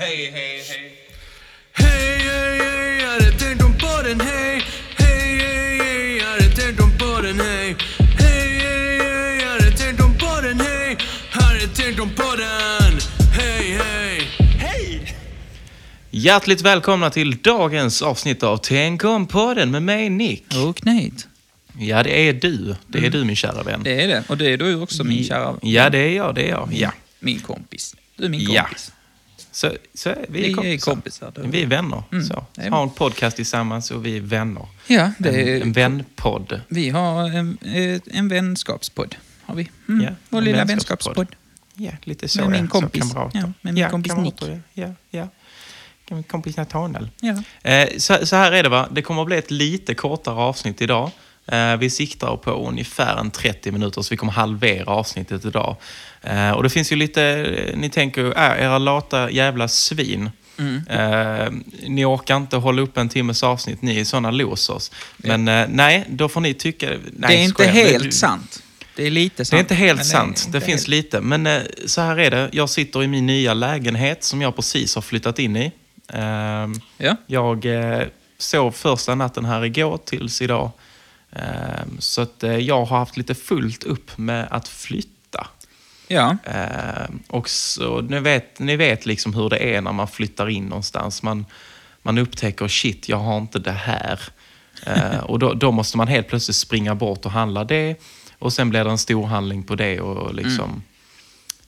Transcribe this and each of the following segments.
Hej, hej, hej. Hej, hej, hej, jag hade tänkt om podden, hej Hej, hej, hej, jag hade tänkt om podden, hej Hej, hej, hej, jag hade tänkt om podden, hej Hade tänkt om podden, hej, hej Hej! Hjärtligt välkomna till dagens avsnitt av Tänk om podden med mig Nick. Och Nate. Ja, det är du. Det är du min kära vän. Det är det. Och det är du också min kära Ja, det är jag. Det är jag. Ja. Min kompis. Du är min Ja. kompis. Så, så är vi, är kompisar. kompisar, du. Vi är vänner. Mm, Så. är- Har en podcast tillsammans och vi är vänner. Ja, det En, är, en vänpodd. vi har en, en vänskapspodd. Har vi. Mm. Ja, Vår en lilla vänskapspodd. vänskapspodd. Ja, lite så Med min kompis. Så. Ja, med min ja, kompis Nick. Ja, ja. Min kompis Nathanael. Ja. Eh, så, så här är det va, det kommer att bli ett lite kortare avsnitt idag. Eh, vi siktar på ungefär en 30 minuter, så vi kommer halvera avsnittet idag. Eh, och det finns ju lite, eh, ni tänker ju, äh, era lata jävla svin. Mm. Eh, ni orkar inte hålla upp en timmes avsnitt, ni är såna losers. Men eh, nej, då får ni tycka... Nej, Det är inte skojar. helt Det- sant. Det är lite sant. det är inte helt sant. Det, inte finns helt- lite. Men eh, så här är det. Jag sitter i min nya lägenhet som jag precis har flyttat in i. Ehm, Ja. jag sov första natten här igår tills idag. Ehm, så att eh, jag har haft lite fullt upp med att flytta. Ja. Ehm, och så, ni, vet, ni vet liksom hur det är när man flyttar in någonstans. Man, man upptäcker shit, jag har inte det här. Ehm, och då, då måste man helt plötsligt springa bort och handla det. Och sen blir det en stor handling på det. och liksom...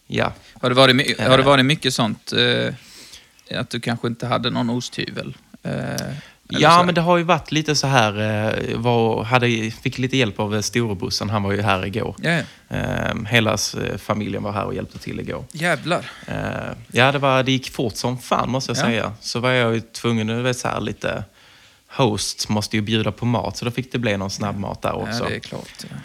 Ja. Har det varit, har det varit mycket sånt? Eh, att du kanske inte hade någon osthyvel? Eh, eller Ja, men det har ju varit lite så här. Eh, var, hade, fick lite hjälp av eh, storebussen. Han var ju här igår. Ja, ja. Eh, hela eh, familjen var här och hjälpte till igår. Jävlar. Eh, ja, det, var, det gick fort som fan måste jag Ja. säga. Så var jag ju tvungen, du vet så här lite... Host måste ju bjuda på mat, så då fick det bli någon snabbmat där också. Ja, det är klart. Ja.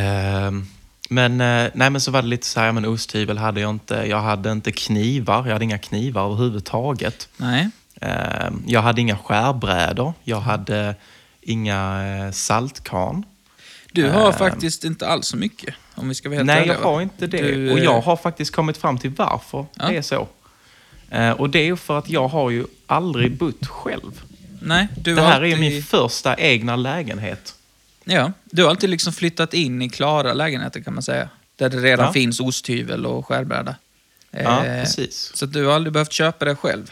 Ehm, men, nej, men så var det lite så här, men osthyvel hade jag inte. Jag hade inte knivar, jag hade inga knivar överhuvudtaget. Nej. Ehm, jag hade inga skärbrädor, jag hade inga eh, saltkarn. Du har Ehm. faktiskt inte alls så mycket, om vi ska vara helt Nej, ärliga, jag har inte det. Du, och eh, jag har faktiskt kommit fram till varför Ja. det är så. Eh, och det är ju för att jag har ju aldrig bott själv. Nej, du det här är alltid, min första egna lägenhet. Ja, du har alltid liksom flyttat in i klara lägenheter kan man säga. Där det redan Ja. finns osthyvel och skärbräda. Ja, Eh, precis. Så du har aldrig behövt köpa det själv.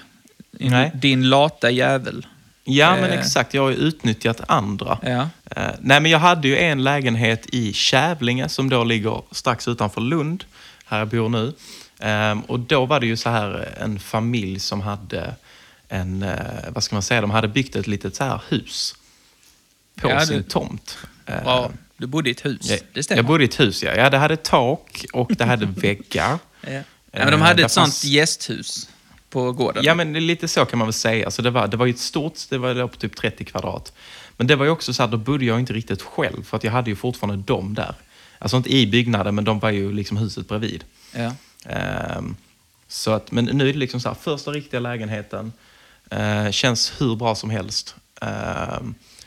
Din, Nej. din lata jävel. Ja, men Eh. exakt. Jag har ju utnyttjat andra. Ja. Eh, nej, men jag hade ju en lägenhet i Kävlinge som då ligger strax utanför Lund, här jag bor nu. Ehm, och då var det ju så här eh, en familj som hade en, vad ska man säga, de hade byggt ett litet så här hus på Ja, sin du- tomt. Bra. Du bodde i ett hus. jag, det stämmer. jag bodde i ett hus, ja. ja. Det hade tak och det hade väggar. ja. Ja, men de hade ett sånt fanns- gästhus på gården. Ja, men lite så kan man väl säga. Så det, var, det var ju ett stort, det var på typ 30 kvadrat. Men det var ju också så här, då bodde jag inte riktigt själv, för att jag hade ju fortfarande dem där. Alltså inte i byggnaden, men de var ju liksom huset bredvid. Ja. Ehm, så att, men nu är det liksom så här, första riktiga lägenheten. Eh, känns hur bra som helst.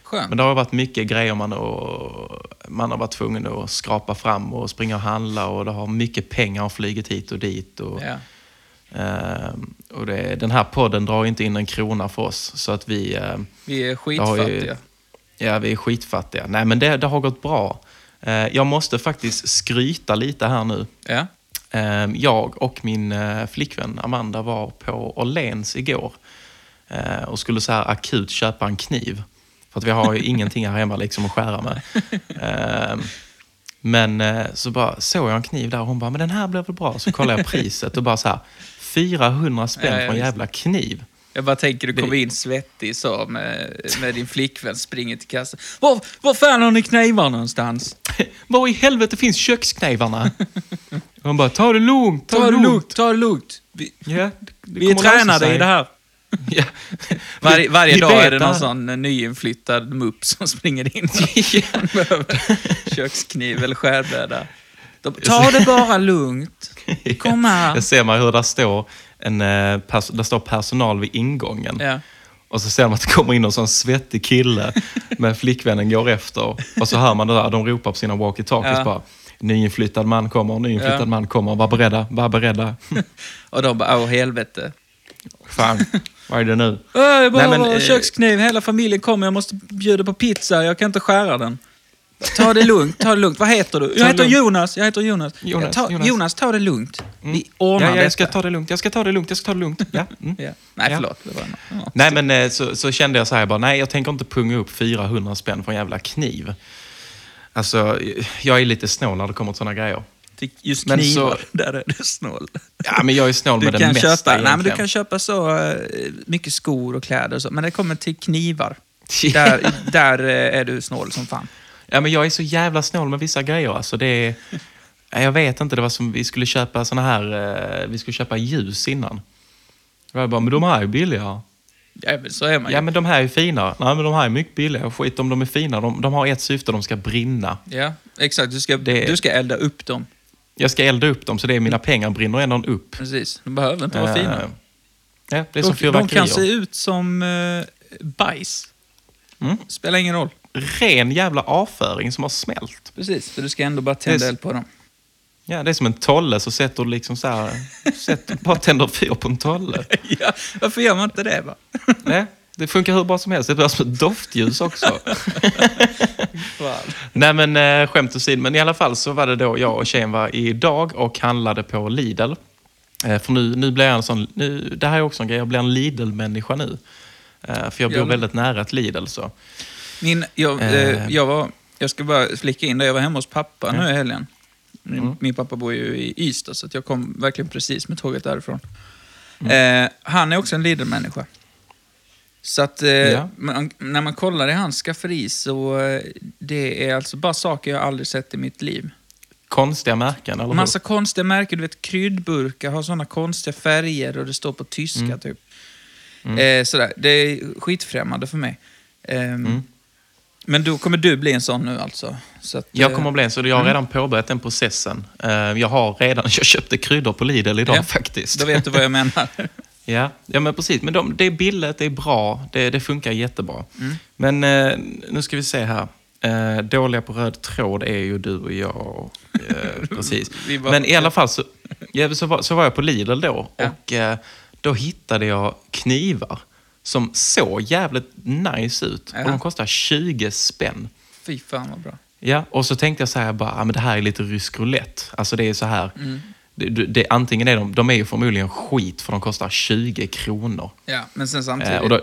Skönt. men det har varit mycket grejer man, och, man har varit tvungen att skrapa fram och springa och handla och det har mycket pengar flugit hit och dit. Och, Ja. Ehm, och det, den här podden drar inte in en krona för oss. Så att vi, ehm, Vi är har ju- skitfattiga. ja, vi är skitfattiga. Nej, men det, det har gått bra. Eh, jag måste faktiskt skryta lite här nu. Ja. Ehm, jag och min eh, flickvän Amanda var på Åhléns igår eh, och skulle så här akut köpa en kniv. För att vi har ju ingenting här hemma liksom att skära med. Ehm, men eh, så bara såg jag en kniv där och hon bara, men den här blev väl bra? Så kollade jag priset och bara så här, 400 spänn Ja, ja, för en jävla kniv. Jag bara tänker, du kommer in svettig så med, med din flickvän, springer till kassan. Var, var fan har ni knivar någonstans? Var i helvete finns köksknivarna? Hon bara, ta det lugnt, ta, Ta det lugnt. lugnt, ta det lugnt. Vi, Ja, det, vi är tränade i det här. Ja. Varje, varje Vi dag är det någon sån nyinflyttad mupp som springer in behöver kökskniv eller skärbräda. De, Ta det bara lugnt. Kom här. Jag ser man hur där står, en, eh, där står personal vid ingången. Ja. Och så ser man att det kommer in en sån svettig kille med flickvännen går efter. Och så hör man det där, de ropar på sina walkie-talkies Ja. bara. Nyinflyttad man kommer, nyinflyttad Ja. man kommer, var beredda, var beredda. Och de bara, åh helvete. Fan, vad är det nu? Äh, jag behöver Nej, men, en eh, kökskniv, hela familjen kommer, jag måste bjuda på pizza, jag kan inte skära den. Ta det lugnt, ta det lugnt. Vad heter du? Jag heter. Jonas. Jag heter Jonas. Jonas, ta, Jonas. Jonas. ta det lugnt. Mm. Vi ordnar ja, ja, jag ska detta. ta det lugnt, jag ska ta det lugnt, jag ska ta det lugnt. Ja. Mm. Ja. Nej, Ja. förlåt. Ja. Nej, men eh, så, så kände jag så här bara, nej, jag tänker inte punga upp 400 spänn för en jävla kniv. Alltså, jag är lite snål när det kommer till sådana grejer. Just Men knivar, så- där är du snål. Ja, men jag är snål Du med det mesta köpa, nej, men du kan köpa så eh, mycket skor och kläder och så, men det kommer till knivar. Där, där eh, är du snål som fan. Ja, men jag är så jävla snål med vissa grejer. Alltså, det är, Ja, jag vet inte, det var som vi skulle köpa såna här, eh, vi skulle köpa ljus innan. Jag bara, men de här är billiga. Ja, men så är man ju. Ja, men de här är fina. Nej, men de här är mycket billiga. Skit om de är fina. De, de har ett syfte, de ska brinna. Ja, exakt. Du ska, Det- du ska elda upp dem. Jag ska elda upp dem, så det är mina pengar brinner ändå upp. Precis. De behöver inte vara Eh, fina. Ja, det är som De, de kan se ut som eh, bajs. Mm. Spelar ingen roll. Ren jävla avföring som har smält. Precis, för du ska ändå bara tända eld på dem. Ja, det är som en tolle, så sätter du liksom så här... Sätter, bara tänder fyr på en tolle. ja, varför gör man inte det? Va? Nej, det funkar hur bra som helst. Det blir som ett doftljus också. Nej men eh, skämt åsido, men i alla fall så var det då jag och tjejen var idag och handlade på Lidl. Eh, för nu, nu blir jag en sån, nu, det här är också en grej, jag blir en Lidl-människa nu. Eh, för jag bor Ja. väldigt nära ett Lidl så. Min, jag, Eh. eh, jag, var, jag ska bara flika in det, jag var hemma hos pappa nu Ja. i helgen. Min, Mm. min pappa bor ju i Ystad, så jag kom verkligen precis med tåget därifrån. Eh, han är också en Lidl-människa. Så att eh, Ja. man, när man kollar i hans skafferi så eh, det är alltså bara saker jag aldrig sett i mitt liv. Konstiga märken, eller Massa hur? konstiga märken, du vet kryddburkar har sådana konstiga färger och det står på tyska Mm. typ. Mm. Eh, sådär. Det är skitfrämmande för mig. Ehm, Mm. Men då kommer du bli en sån nu alltså? Så att, Jag eh, kommer att bli en, så jag har Mm. redan påbörjat den processen. Eh, jag har redan, jag köpte kryddor på Lidl idag Ja, faktiskt. Då vet du vad jag menar. Ja, ja men precis. Men de, det är billigt, det är bra, det, det funkar jättebra. Mm. Men eh, nu ska vi se här. Eh, dåliga på röd tråd är ju du och jag. Eh, precis. Var- Men i alla fall så, ja, så, var, så var jag på Lidl då Ja. och eh, då hittade jag knivar som såg jävligt nice ut. Ja. Och de kostar 20 spänn. Fy fan vad bra. Ja, och så tänkte jag så här, bara, ah, men det här är lite rysk roulette. Alltså det är så här, Mm. det, det, antingen är de, de är ju förmodligen skit för de kostar 20 kronor. Ja, men sen samtidigt. Eh, då-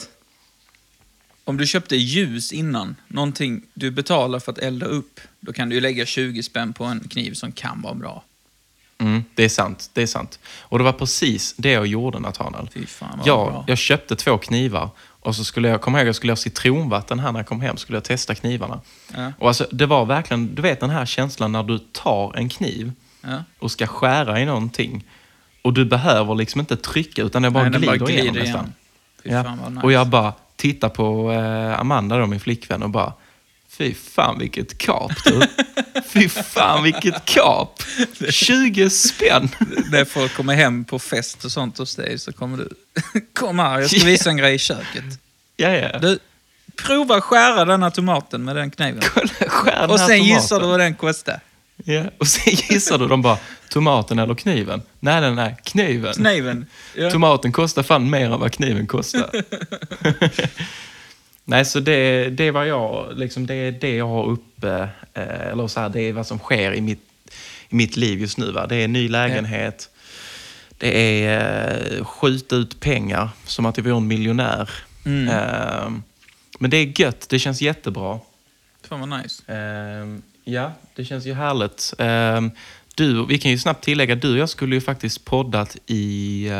Om du köpte ljus innan, någonting du betalar för att elda upp, då kan du ju lägga 20 spänn på en kniv som kan vara bra. Mm, det är sant, det är sant. Och det var precis det jag gjorde Nathanael. Jag, jag köpte två knivar och så skulle jag, kom ihåg, jag skulle ha citronvatten här när jag kom hem, skulle jag testa knivarna. Ja, Och alltså, det var verkligen, du vet den här känslan när du tar en kniv ja. och ska skära i någonting och du behöver liksom inte trycka utan det bara Nej, glider, bara igenom glider nästan. igenom. Fy Ja. fan vad nice. Och jag bara tittar på eh, Amanda, då, min flickvän, och bara Fy fan vilket kap du. Fy fan vilket kap. 20 spänn. När folk kommer hem på fest och sånt hos dig så kommer du... Kom här, jag ska visa en grej i köket. Ja, ja. Du, prova skära denna tomaten med den kniven. Kolla, Och sen tomaten. gissar du vad den kostar. Ja. Och sen gissar du, de bara, tomaten eller kniven? Nej, nej, nej, kniven. Kniven. Ja. Tomaten kostar fan mer än vad kniven kostar. Nej, så det, det är vad jag, liksom det är det jag har uppe, eh, eller så här, det är vad som sker i mitt, i mitt liv just nu. Va? Det är ny lägenhet, det är eh, skjuta ut pengar som att jag vore en miljonär. Mm. Eh, men det är gött, det känns jättebra. Fan vad nice. Ehm, ja, det känns ju härligt. Du, vi kan ju snabbt tillägga, du och jag skulle ju faktiskt poddat i... Uh,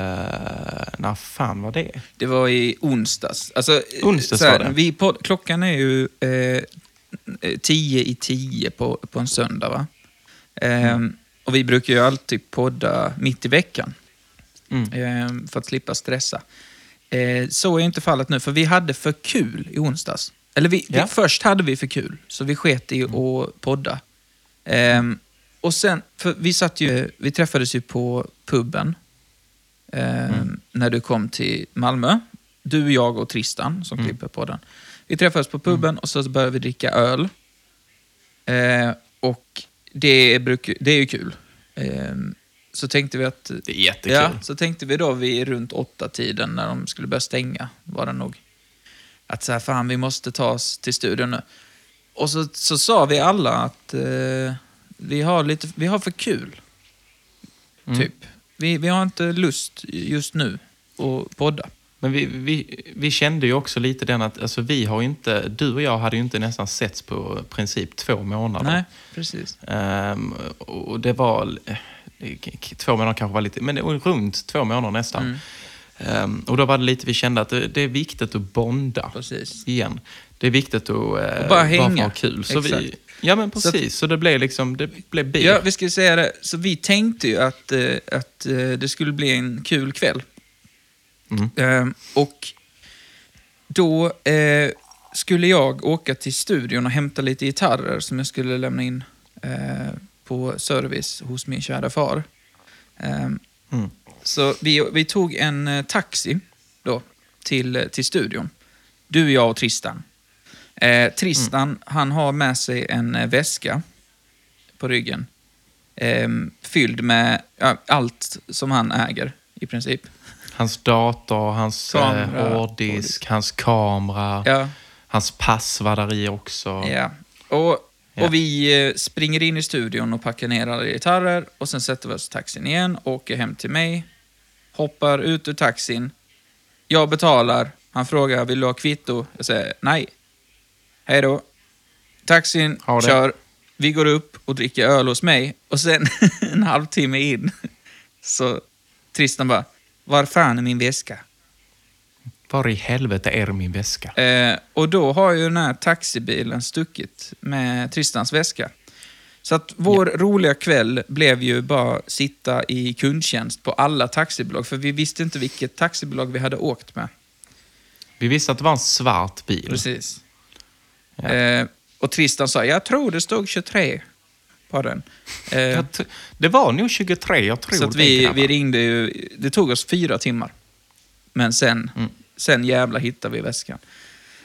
när fan var det? Det var i onsdags. Alltså, Onsdags så här, var det. Vi podd, klockan är ju eh, tio i tio på, på en söndag. Va? Ehm, Mm. Och vi brukar ju alltid podda mitt i veckan Mm. ehm, för att slippa stressa. Eh, så är inte fallet nu, för vi hade för kul i onsdags. Eller vi, Ja. vi, först hade vi för kul, så vi sket i att podda. Ehm, och sen, för vi satt ju, vi träffades ju på puben ehm, när du kom till Malmö. Du, jag och Tristan som klipper på den. Vi träffades på puben och så började vi dricka öl. Eh, och det, bruk, det är ju kul. Ehm, så tänkte vi att... Det är jättekul. Ja, så tänkte vi då vid runt åtta tiden när de skulle börja stänga, var det nog. Att så här, fan vi måste ta oss till studion nu. Och så, så sa vi alla att eh, vi, har lite, vi har för kul. Mm. Typ. Vi, vi har inte lust just nu att podda. Men vi, vi, vi kände ju också lite den att, alltså vi har inte, du och jag hade ju inte nästan setts på princip två månader. Nej, precis. Ehm, och det var, två månader kanske var lite, men det var runt två månader nästan. Mm. Ehm, och då var det lite vi kände att det, det är viktigt att bonda Precis. igen. Det är viktigt att eh, bara hänga. att ha kul. Så vi, Exakt. Ja men Så precis, så, det blev liksom, det blev bil. Ja, vi ska säga det. Så vi tänkte ju att, eh, att eh, det skulle bli en kul kväll. Mm. Eh, och då eh, skulle jag åka till studion och hämta lite gitarrer som jag skulle lämna in eh, på service hos min kära far. Eh, Mm. Så vi, vi tog en eh, taxi då till, till studion. Du, jag och Tristan. Eh, Tristan, han har med sig en eh, väska på ryggen. Eh, fylld med ja, allt som han äger, i princip. Hans dator, hans eh, Kamera, hårddisk, hans kamera, Ja, hans pass var där i också. ja. Och, Ja. och vi eh, springer in i studion och packar ner alla gitarrer och sen sätter vi oss i taxin igen, åker hem till mig, hoppar ut ur taxin. Jag betalar. Han frågar, vill du ha kvitto? Jag säger nej. Hej då. Taxin Ha det. kör. Vi går upp och dricker öl hos mig och sen en halvtimme in så Tristan bara, var fan är min väska? Var i helvete är min väska? Eh, och då har ju den här taxibilen stuckit med Tristans väska. Så att vår roliga kväll blev ju bara sitta i kundtjänst på alla taxibolag, för vi visste inte vilket taxibolag vi hade åkt med. Vi visste att det var en svart bil. Precis. Ja. Eh, och Tristan sa, jag tror det stod 23 på den. Eh, det var nog 23, jag tror så det, vi, grabbar. vi ringde ju, det tog oss fyra timmar. Men sen, Mm. sen jävla hittade vi väskan.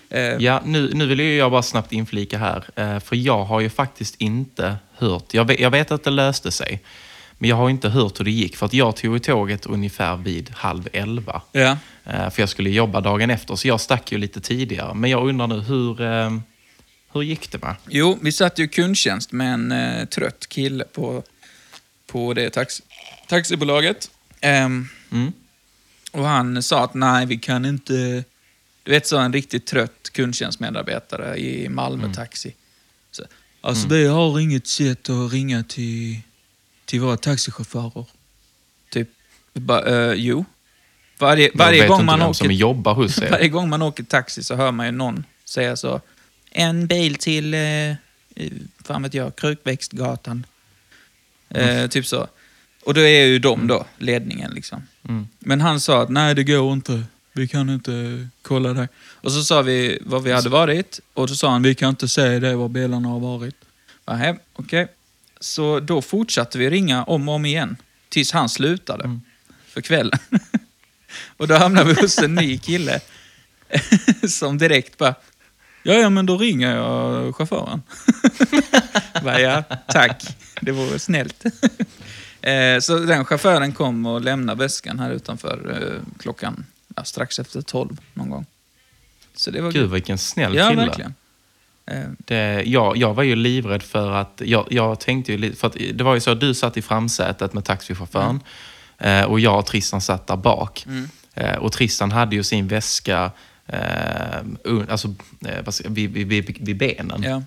Eh, Ja, nu, nu vill jag bara snabbt inflika här. eh, För jag har ju faktiskt inte hört... Jag vet, jag vet att det löste sig. Men jag har inte hört hur det gick. För att jag tog tåget ungefär vid halv elva. ja. eh, För jag skulle jobba dagen efter. Så jag stack ju lite tidigare. Men jag undrar nu, hur, eh, hur gick det med? Jo, vi satt ju kundtjänst med en eh, trött kille på, på det tax, taxibolaget. Ehm, Mm. och han sa att nej, vi kan inte... Du vet så en riktigt trött kundtjänstmedarbetare i Malmö Mm. Taxi. Så, alltså vi har inget sätt att ringa till, till våra taxichaufförer. Typ, bara, eh, jo. Varje, varje, gång man åker, er. varje gång man åker taxi så hör man ju någon säga så. En bil till, eh, eh, fan vet jag, Krukväxtgatan. Eh, typ så. Och då är ju de då, ledningen liksom. Mm. Men han sa att nej, det går inte. Vi kan inte kolla det. Och så sa vi var vi hade varit och så sa han, vi kan inte säga det var bilarna har varit. Nej, okej. Så då fortsatte vi ringa om och om igen. Tills han slutade. Mm. För kvällen. och då hamnade vi hos en ny kille. som direkt bara, ja, ja men då ringer jag chauffören. bara, ja, tack. Det vore snällt. Eh, Så den chauffören kom och lämnade väskan här utanför eh, klockan ja, strax efter tolv någon gång. Så det var Gud, vilken snäll Ja, kille. verkligen. Eh, Det, jag, jag var ju livrädd för att... Jag, jag tänkte ju. För att det var ju så att du satt i framsätet med taxichauffören. Eh, och jag och Tristan satt där bak. Mm. Och Tristan hade ju sin väska alltså, eh, vad ska- vid, vid, vid, benen. Ja.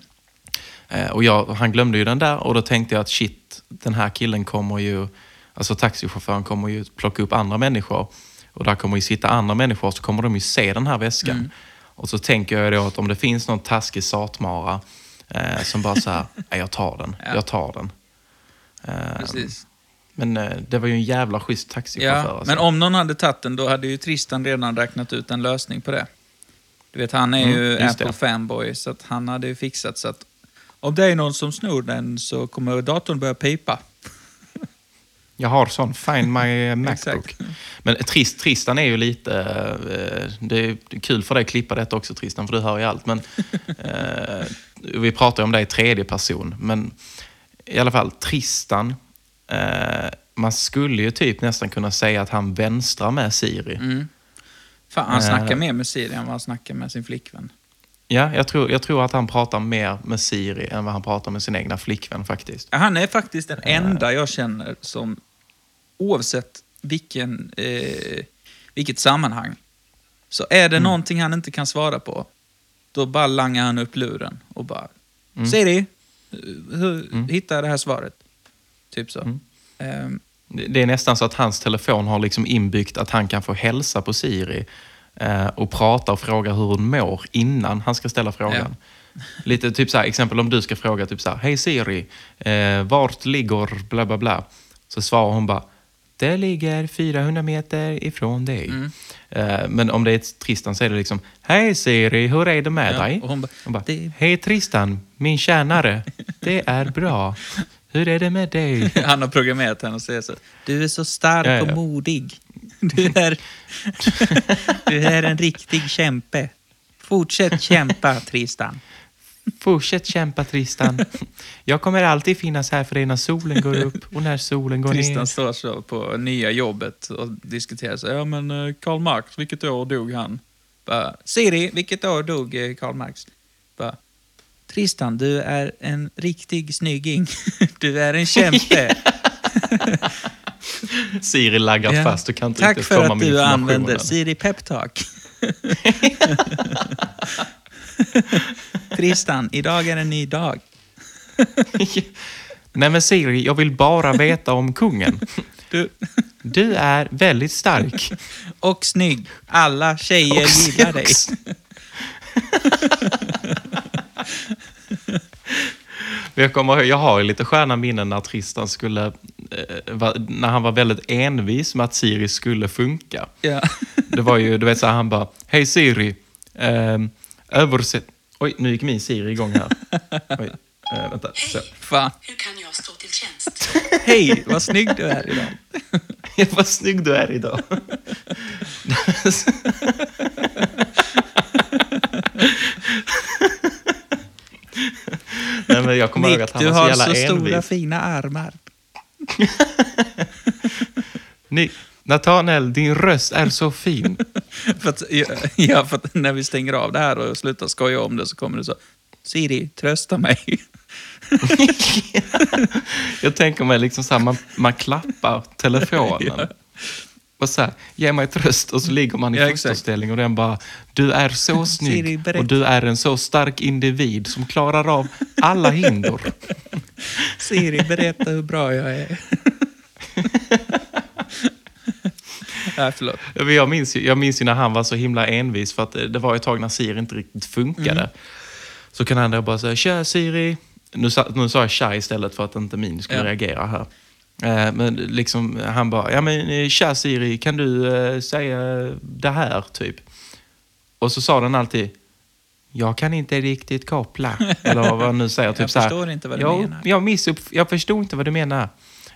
Eh, och jag, han glömde ju den där och då tänkte jag att shit, den här killen kommer ju... Alltså taxichauffören kommer ju plocka upp andra människor. Och där kommer ju sitta andra människor så kommer de ju se den här väskan. Mm. Och så tänker jag då att om det finns någon taskig satmara eh, som bara så här, "Nej, jag tar den, Ja. jag tar den. Eh, Precis. Men eh, det var ju en jävla schysst taxichaufför. Ja, alltså. men om någon hade tagit den, då hade ju Tristan redan räknat ut en lösning på det. Du vet, han är Mm, ju. Apple-fanboy, så att han hade ju fixat så att om det är någon som snor den så kommer datorn börja pipa. Jag har sån Find My Macbook. Men trist, Tristan är ju lite... eh, det är kul för dig att klippa detta också Tristan, för du hör ju allt. Men, eh, vi pratar ju om det i tredje person. Men i alla fall, Tristan... Eh, man skulle ju typ nästan kunna säga att han vänstrar med Siri. Mm. Fan, han Eh. snackar mer med Siri än vad han snackar med sin flickvän. Ja, jag tror, jag tror att han pratar mer med Siri än vad han pratar med sin egna flickvän faktiskt. Han är faktiskt den enda jag känner som, oavsett vilken, eh, vilket sammanhang, så är det någonting han inte kan svara på, då bara langar han upp luren och bara Siri, eh, hur hittar jag det här svaret? Typ så. Ehm, Det det är nästan så att hans telefon har liksom inbyggt att han kan få hälsa på Siri eh, och prata och fråga hur hon mår innan han ska ställa frågan. Lite typ så här, exempel om du ska fråga typ så här, Hej Siri, eh, vart ligger bla bla bla? Så svarar hon bara, det ligger 400 meter ifrån dig. Mm. Eh, men om det är Tristan så är det liksom, Hej Siri, hur är det med Ja, dig? hon bara, "Det- Hej Tristan, min tjänare, det är bra. Hur är det med dig? han har programmerat henne och säger så Du är så stark Ja, ja. och modig. Du är, du är en riktig kämpe. Fortsätt kämpa, Tristan. Fortsätt kämpa Tristan. Jag kommer alltid finnas här för dig när solen går upp och när solen går Tristan ner. står så på nya jobbet och diskuterar så ja men eh, Karl Marx, vilket år dog han? Bara, Siri, vilket år dog eh, Karl Marx? Bara, Tristan, du är en riktig snygging. Du är en kämpe. Siri laggar Ja. fast och kan inte Tack riktigt för att du använder Siri Peptalk. Tristan, idag är en ny dag. Nej men Siri, jag vill bara veta om kungen. Du, Du är väldigt stark. och snygg. Alla tjejer gillar dig. Jag, kommer, ihåg- jag har lite sköna minnen när Tristan skulle, eh, när han var väldigt envis med att Siri skulle funka. Ja. Det var ju, du vet så här, han bara, hej Siri, ehm, översätt... Oj, nu gick min Siri igång här. Oj, eh, vänta. Så. Fan. Hur kan jag stå till tjänst? Hej, vad snygg du är idag. Vad snygg du är idag. Nej, men jag kommer ihåg Nick, att han du var så har jävla så envis. stora fina armar. Ni, Nathanael, din röst är så fin. För att, ja, för att när vi stänger av det här och slutar skoja om det så kommer det så. Siri, trösta mig. Jag tänker mig liksom så här, man, man klappar telefonen. Ja. Och så här, ge mig tröst och så ligger man i Ja, fosterställning och den bara, du är så snygg och du är en så stark individ som klarar av alla hinder. Siri, berätta hur bra jag är. Nej, förlåt. Jag minns, ju, jag minns ju när han var så himla envis för att det var ett tag när Siri inte riktigt funkade. Mm. Så kan han då bara säga tja Siri. Nu sa, nu sa jag tja istället för att inte min skulle Ja. reagera här. Eh, men liksom, han bara, ja men eh, tja Siri, kan du eh, säga det här typ? Och så sa den alltid, jag kan inte riktigt koppla. Eller vad han nu säger. Typ Jag så här, förstår inte vad du jag, menar." Jag, missupp, jag förstår inte vad du menar.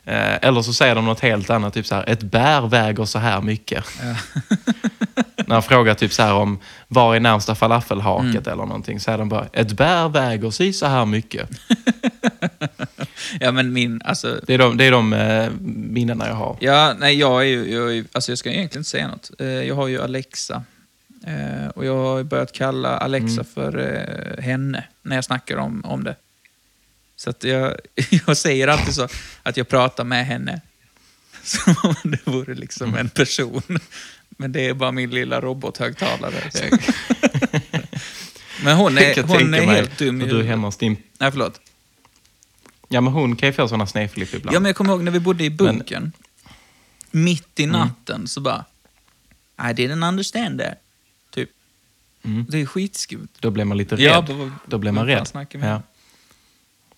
Eller så säger de något helt annat, typ så här, ett bär väger så här mycket. När han frågar typ så här om var är närmsta falafelhaket eller någonting, säger de bara ett bär väger si så här mycket. Ja, men min, alltså... Det är de, det är de eh, minnena jag har. Ja, nej, jag är ju... Jag, är, alltså jag ska egentligen inte säga något. Eh, jag har ju Alexa. Eh, och jag har börjat kalla Alexa för eh, henne när jag snackar om, om det. Så att jag, jag säger alltid så att jag pratar med henne. Som om det vore liksom en person. Men det är bara min lilla robothögtalare. Men hon är, hon är helt dum i när du är huvudet. hemma hos din... Nej, förlåt. Ja, men hon kan ju få sådana snedflipp ibland. Ja, men jag kommer ihåg när vi bodde i bunkern. Mitt Mm. i natten så bara... I didn't understand that. Typ. Mm. Det är skitskumt. Då blir man lite rädd. Ja, vad- då blir man rädd. Ja.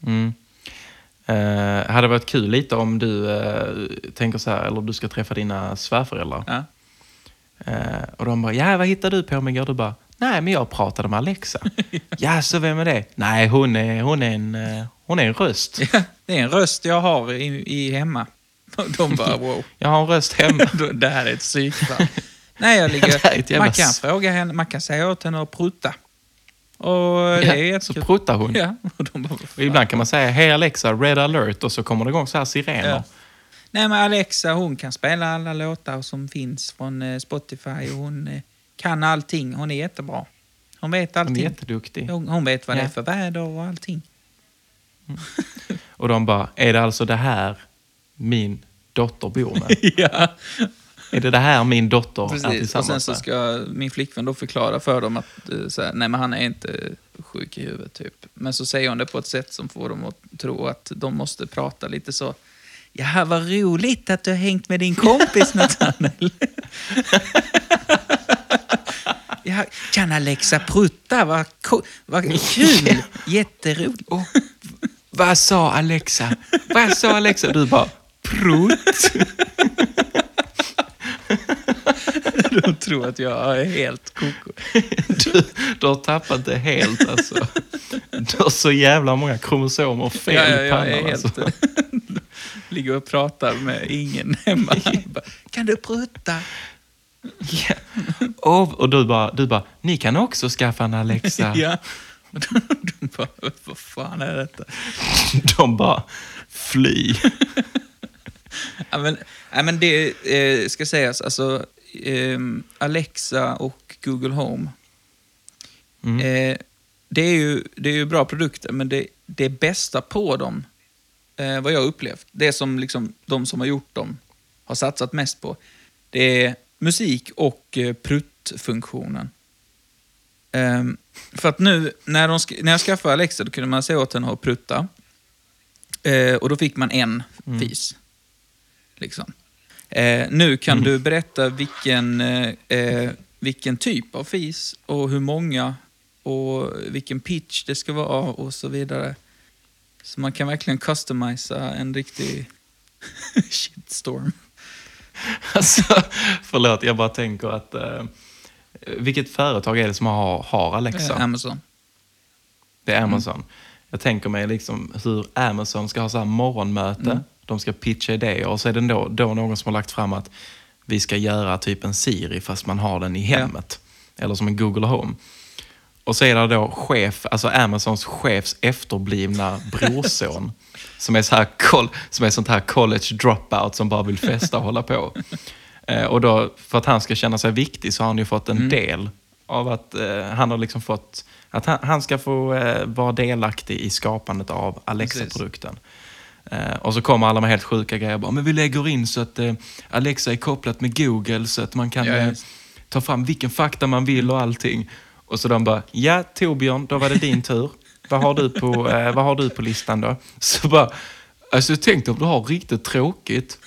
Mm. Eh, hade varit kul lite om du eh, tänker så här, eller du ska träffa dina svärföräldrar. Ja. Eh, och de bara, ja vad hittar du på mig igår? Du bara, nej men jag pratade med Alexa. ja, så vem är det? Nej, hon är, hon är, en, eh, hon är en röst. Ja, det är en röst jag har i, i hemma. De bara wow. Jag har en röst hemma. Det här är ett psykfall. Nej, jag är ligger... Man kan fråga henne, man kan säga åt henne att prutta. Och det är ja, så jättekul. pruttar hon. Ja, och de bara, Och ibland kan man säga, hej Alexa, red alert och så kommer det igång så här sirener. Ja. Nej, men Alexa hon kan spela alla låtar som finns från eh, Spotify. och Hon eh, kan allting. Hon är jättebra. Hon vet Hon är allting. jätteduktig. Hon, hon vet vad det Ja. är för väder och allting. Och de bara, är det alltså det här min dotter bor med? ja, är det det här min dotter är precis. Och sen tillsammans så med? ska min flickvän då förklara för dem att eh, så här, nej, men han är inte sjuk i huvudet. Typ. Men så säger hon det på ett sätt som får dem att tro att de måste prata lite så. Jaha, vad roligt att du har hängt med din kompis Nathaniel. ja, kan Alexa prutta? Vad, vad kul! Jätteroligt. Åh, vad sa Alexa? Vad sa Alexa? Du bara, prutt. De tror att jag är helt koko. Du, du har tappat det helt alltså. Du har så jävla många kromosomer fel Ja, ja, jag pannan. är helt... Alltså. Ligger och pratar med ingen hemma. Bara, kan du prutta? Ja. Och, och du bara, du bara, ni kan också skaffa en Alexa. Ja. De, bara, vad fan är detta? De bara, fly. Ja, men, ja, men det eh, ska sägas, alltså ehm, Alexa och Google Home. Mm. Eh, det, är ju, det är ju bra produkter, men det, det bästa på dem, eh, vad jag upplevt, det som liksom, de som har gjort dem har satsat mest på, det är musik och eh, pruttfunktionen. Ehm, för att nu, när, de, när jag skaffade Alexa, då kunde man säga åt henne att prutta. Eh, och då fick man en fis. Liksom. Eh, nu kan du berätta vilken, eh, vilken typ av fis och hur många och vilken pitch det ska vara och så vidare. Så man kan verkligen customisa en riktig shitstorm. Alltså, förlåt, jag bara tänker att... Eh, vilket företag är det som har, har Alexa? Eh, Amazon. Det är Amazon. Jag tänker mig liksom hur Amazon ska ha så här morgonmöte. De ska pitcha idéer och så är det då, då någon som har lagt fram att vi ska göra typ en Siri fast man har den i hemmet. Eller som en Google Home. Och så är det då chef, alltså Amazons chefs efterblivna brorson. Som är så här, som är sånt här college dropout som bara vill festa och hålla på. Eh, och då, för att han ska känna sig viktig så har han ju fått en del av att eh, han har liksom fått, att han, han ska få eh, vara delaktig i skapandet av Alexa-produkten. Eh, och så kommer alla med helt sjuka grejer. Bara, men vi lägger in så att eh, Alexa är kopplat med Google så att man kan Ja, eh, ta fram vilken fakta man vill och allting. Och så de bara, ja Torbjörn, då var det din tur. vad, har du på, eh, vad har du på listan då? Så bara, alltså tänk dig om du har riktigt tråkigt.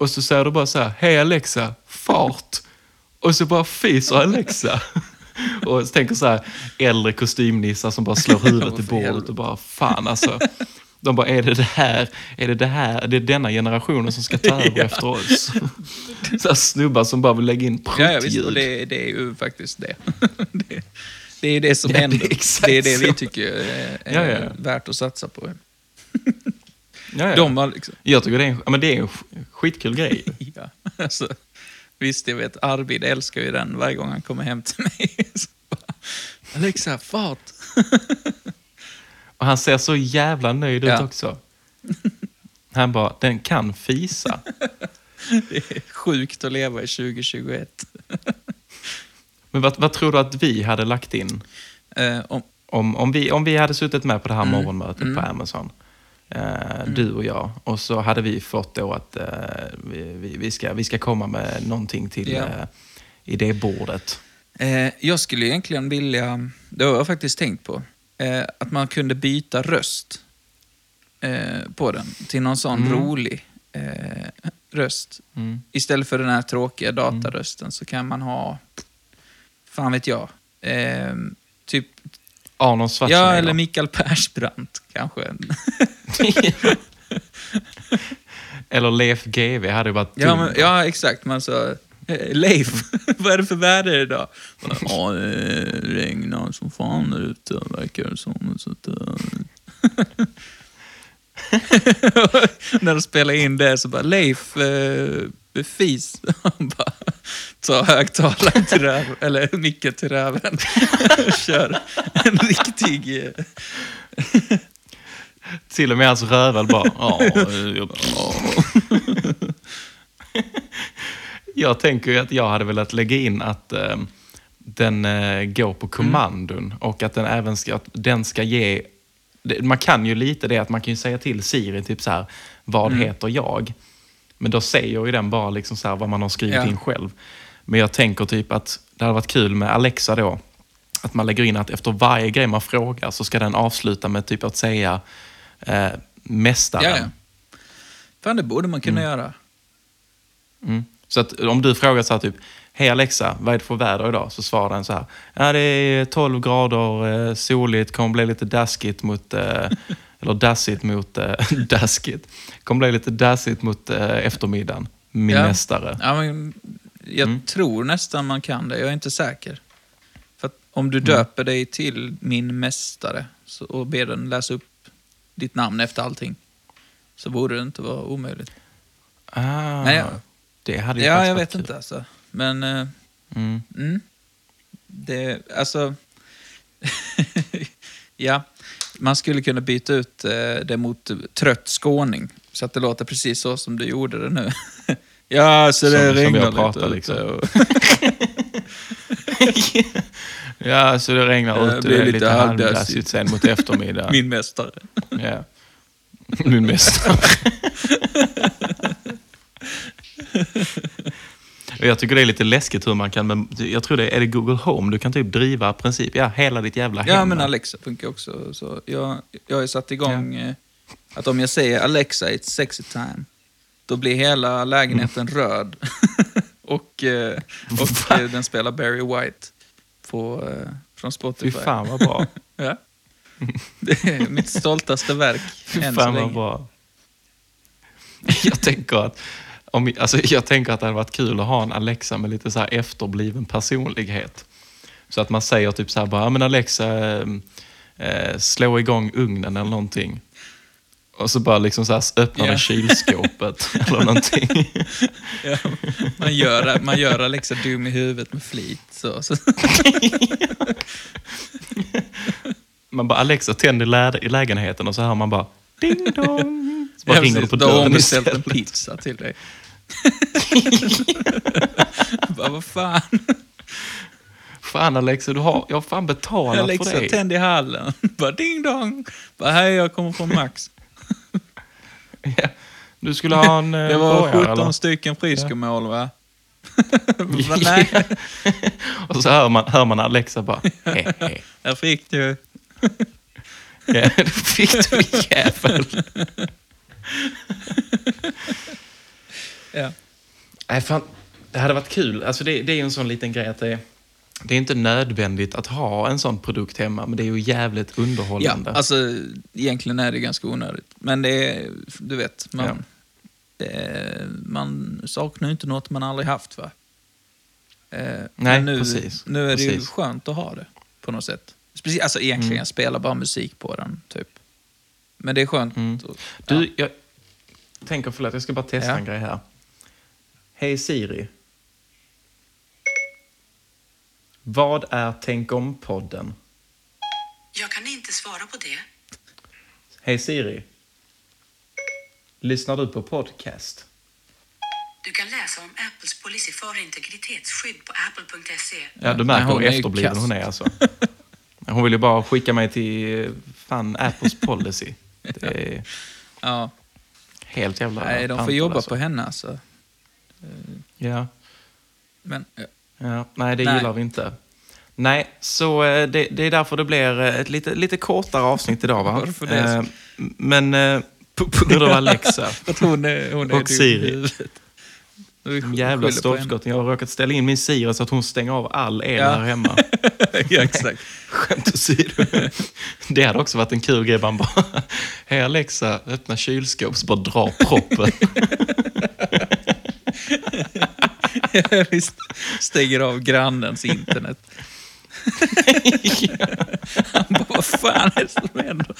Och så säger du bara så här, hej Alexa, fart. Och så bara fiser Alexa. Och så tänker så här, äldre kostymnissar som bara slår huvudet i bordet och bara, fan alltså. De bara, är det det här, är det det här, är det denna generationen som ska ta över Ja. efter oss? Så här snubbar som bara vill lägga in Ja, ja visst, och pruttljud. det, det är ju faktiskt det. det, det är det som Ja, det är händer. exakt det är det vi tycker är, är Ja, ja, värt att satsa på. Ja. De har liksom, Jag tycker det är en, men det är en sk- skitkul grej. ja, alltså, visst, jag vet, Arvid älskar ju den varje gång han kommer hem till mig. Bara, Alexa, fart! Och han ser så jävla nöjd ut också. Han bara, den kan fisa. Det är sjukt att leva i 2021. Men vad, vad tror du att vi hade lagt in? Eh, om, Om, om, vi, om vi hade suttit med på det här Mm. morgonmötet på Amazon, eh, du och jag, och så hade vi fått då att eh, vi, vi, ska, vi ska komma med någonting till Ja. eh, idébordet. Eh, jag skulle egentligen vilja, det har jag faktiskt tänkt på, eh, att man kunde byta röst eh, på den till någon sån Mm. rolig röst. Mm. Istället för den här tråkiga datarösten så kan man ha, fan vet jag, eh, typ, Arnold Schwarzenegger. ja eller Mikael Persbrandt kanske. eller Leif GW hade ju varit ja, men, ja, exakt. Man sa, eh, Leif, vad är det för väder idag? Ja, det regnar som fan där ute, verkar det som. Så att, eh. När de spelar in det så bara, Leif, eh, fis. Han bara tar högtalaren till röven, eller micken till röven. Och kör en riktig... eh, Till och med hans rövel bara, ja, eh, jag- jag tänker ju att jag hade velat lägga in att eh, den eh, går på kommandon och att den även ska, att den ska ge... det- Man kan ju lite det att man kan ju säga till Siri typ så här, vad heter jag? Men då säger ju den bara liksom så vad man har skrivit Ja. in själv. Men jag tänker typ att det hade varit kul med Alexa då, att man lägger in att efter varje grej man frågar så ska den avsluta med typ att säga eh, mästaren. Ja, ja. Fan, det borde man kunna göra. Mm. Så att om du frågar så här typ, hej Alexa, vad är det för väder idag? Så svarar den så här, ja det är 12 grader, eh, soligt, kommer bli lite daskigt mot, eh, eller dassigt mot, eh, daskigt, kommer bli lite dassigt mot eh, eftermiddagen, min Ja. mästare. Ja, men jag Mm. tror nästan man kan det. Jag är inte säker. För att om du Mm. döper dig till min mästare så, och ber den läsa upp ditt namn efter allting så borde det inte vara omöjligt. Ah, Men jag- det hade ju Ja, jag vet kul. inte alltså. Men, eh, Mm. mm. Det, alltså... ja, man skulle kunna byta ut eh, det mot trött skåning. Så att det låter precis så som du gjorde det nu. ja, så det Som- regnar lite pratar, ute liksom. och- ja, så det regnar ute, det är lite lite halvdassigt sen mot eftermiddag. Min mästare. Ja. Min mästare. Jag tycker det är lite läskigt hur man kan, men jag tror det är det Google Home, du kan typ driva princip, ja, hela ditt jävla hem. Ja, men Alexa funkar också. Så jag, jag har satt igång eh, att om jag säger Alexa, it's sexy time, då blir hela lägenheten röd. och eh, och eh, den spelar Barry White på, från Fy Spotify. fan vad bra. Ja. Det är mitt stoltaste verk Fy än så fan vad länge. bra. Jag tänker att om, alltså, jag tänker att det hade varit kul att ha en Alexa med lite så här efterbliven personlighet. Så att man säger typ så här bara, "Ja, men Alexa, eh, eh, slå igång ugnen eller någonting. Och så bara liksom så här öppnar den kylskåpet eller någonting. Ja, man, gör, man gör Alexa dum i huvudet med flit. Så, så. Man bara, Alexa tänd i, lä- i lägenheten och så hör man bara ding dong. Så bara Ja, ringer precis. på Då har hon dörren beställt en istället. pizza till dig. bara, vad fan? Fan Alexa, du har, jag har fan betalat Alexa, för dig. tänd i hallen. Bara ding dong. Bara, hej, jag kommer från Max. Ja. Du skulle ha en eh, Det var borgare, 17 eller? stycken friskomål, va? Bara, Nej, Och så hör man, hör man Alexa bara, he, he. jag fick du. Ja, det fick du jävel. Ja. Nej, fan, det hade varit kul. Alltså det, det är ju en sån liten grej att det, det är inte nödvändigt att ha en sån produkt hemma, men det är ju jävligt ja, underhållande. alltså egentligen är det ganska onödigt. Men det är, du vet, man, det är, man saknar ju inte något man aldrig haft, va? Eh, Nej, men nu, precis. Nu är det ju Precis. skönt att ha det, på något sätt. Speciellt, alltså egentligen, Mm. jag spelar bara musik på den, typ. Men det är skönt. Mm. att- Du, jag tänker, förlåt, jag ska bara testa Ja. en grej här. Hej Siri. Vad är Tänk om-podden? Jag kan inte svara på det. Hej Siri. Lyssnar du på podcast? Du kan läsa om Apples policy för integritetsskydd på apple.se. Ja, du märker Nej, hon hur efterbliven hon är alltså. Hon vill ju bara skicka mig till fan Apples policy. Det är Ja. helt jävla Nej, de får jobba alltså. på henne alltså. Ja, Men, ja. nej det Nej. gillar vi inte. Nej, så eh, det, det är därför det blir eh, ett lite, lite kortare avsnitt idag va? Varför det? Eh, Men på, grund av Alexa. Hon är, hon är Och Siri. jävla stolpskotten. Jag har råkat ställa in min Siri så att hon stänger av all el Ja. här hemma. ja, exakt. Skämt åsido. Det hade också varit en kul grej. Man bara, hej Alexa, öppna kylskåp så bara dra proppen. Ja, Visst, stänger av grannens internet. Han bara, vad fan är det som händer?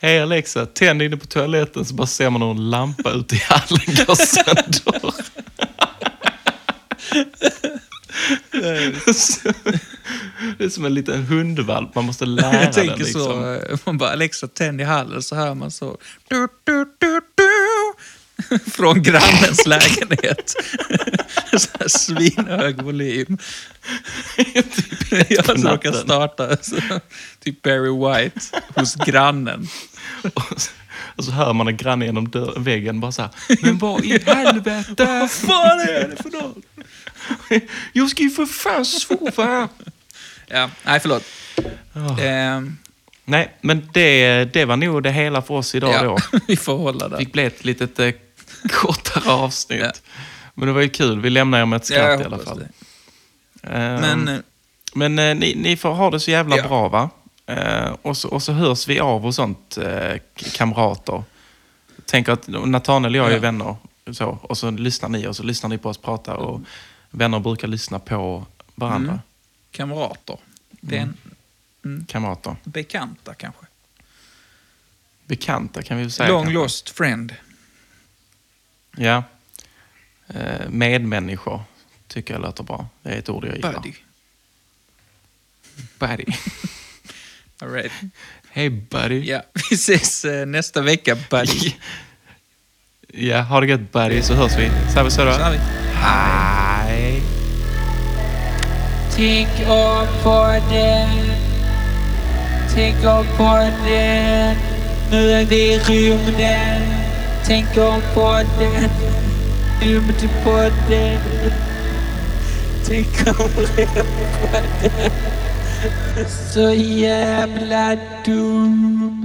Hej Alexa, tänd inne på toaletten så bara ser man hur en lampa ute i hallen går sönder. Det är som en liten hundvalp, man måste lära Jag den. tänker Liksom. så, eh, man bara Alexa tänd i hallen så hör man så. Du, du. från grannens lägenhet. Så här Svinhög volym. Jag natten. starta så, typ Barry White hos grannen. Och så- Och så hör man en granne genom dörr, väggen bara så här. Men vad i helvete? Vad fan är det för något? Jag ska ju för fan sova här. Ja, nej förlåt. Ehm, Nej, men det, det var nog det hela för oss idag då. ja, vi får hålla Det där. fick bli ett litet eh, kortare avsnitt. Ja. Men det var ju kul. Vi lämnar er med ett Ja, skratt jag i alla fall. Ehm, Men eh, Men eh, ni, ni får ha det så jävla Ja. bra va? Eh, och, så, och så hörs vi av och sånt, eh, kamrater. Tänker att Nathaniel och jag är Ja. vänner. Så, och så lyssnar ni och så lyssnar ni på oss prata. Och vänner brukar lyssna på varandra. Mm. kamrater. Det är en Mm. Kamrater. bekanta kanske. Bekanta kan vi väl säga. Long kanske. lost friend. Ja. Eh, medmänniskor tycker jag låter bra. Det är ett ord jag gillar. Buddy. Buddy. All right. Hej buddy. Ja, vi ses eh, nästa vecka buddy. Ja, ha det gött buddy så hörs vi. Så då. Hej. Tänk om på den Tänk om på den Nu är vi i rymden Tänk om på den Rymdpodden Tänk om på den Så jävla dum